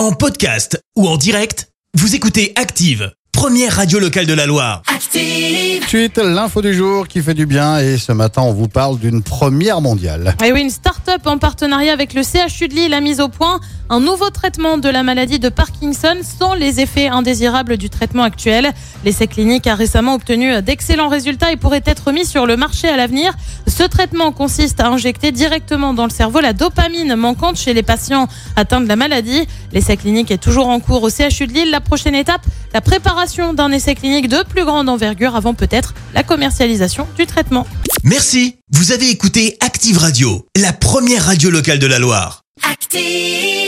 En podcast ou en direct, vous écoutez Active, première radio locale de la Loire. De Suite, l'info du jour qui fait du bien et ce matin on vous parle d'une première mondiale. Et oui, une start-up en partenariat avec le CHU de Lille a mis au point un nouveau traitement de la maladie de Parkinson sans les effets indésirables du traitement actuel. L'essai clinique a récemment obtenu d'excellents résultats et pourrait être mis sur le marché à l'avenir. Ce traitement consiste à injecter directement dans le cerveau la dopamine manquante chez les patients atteints de la maladie. L'essai clinique est toujours en cours au CHU de Lille. La prochaine étape, la préparation d'un essai clinique de plus grande envergure avant peut-être la commercialisation du traitement. Merci, vous avez écouté Active Radio, la première radio locale de la Loire. Active.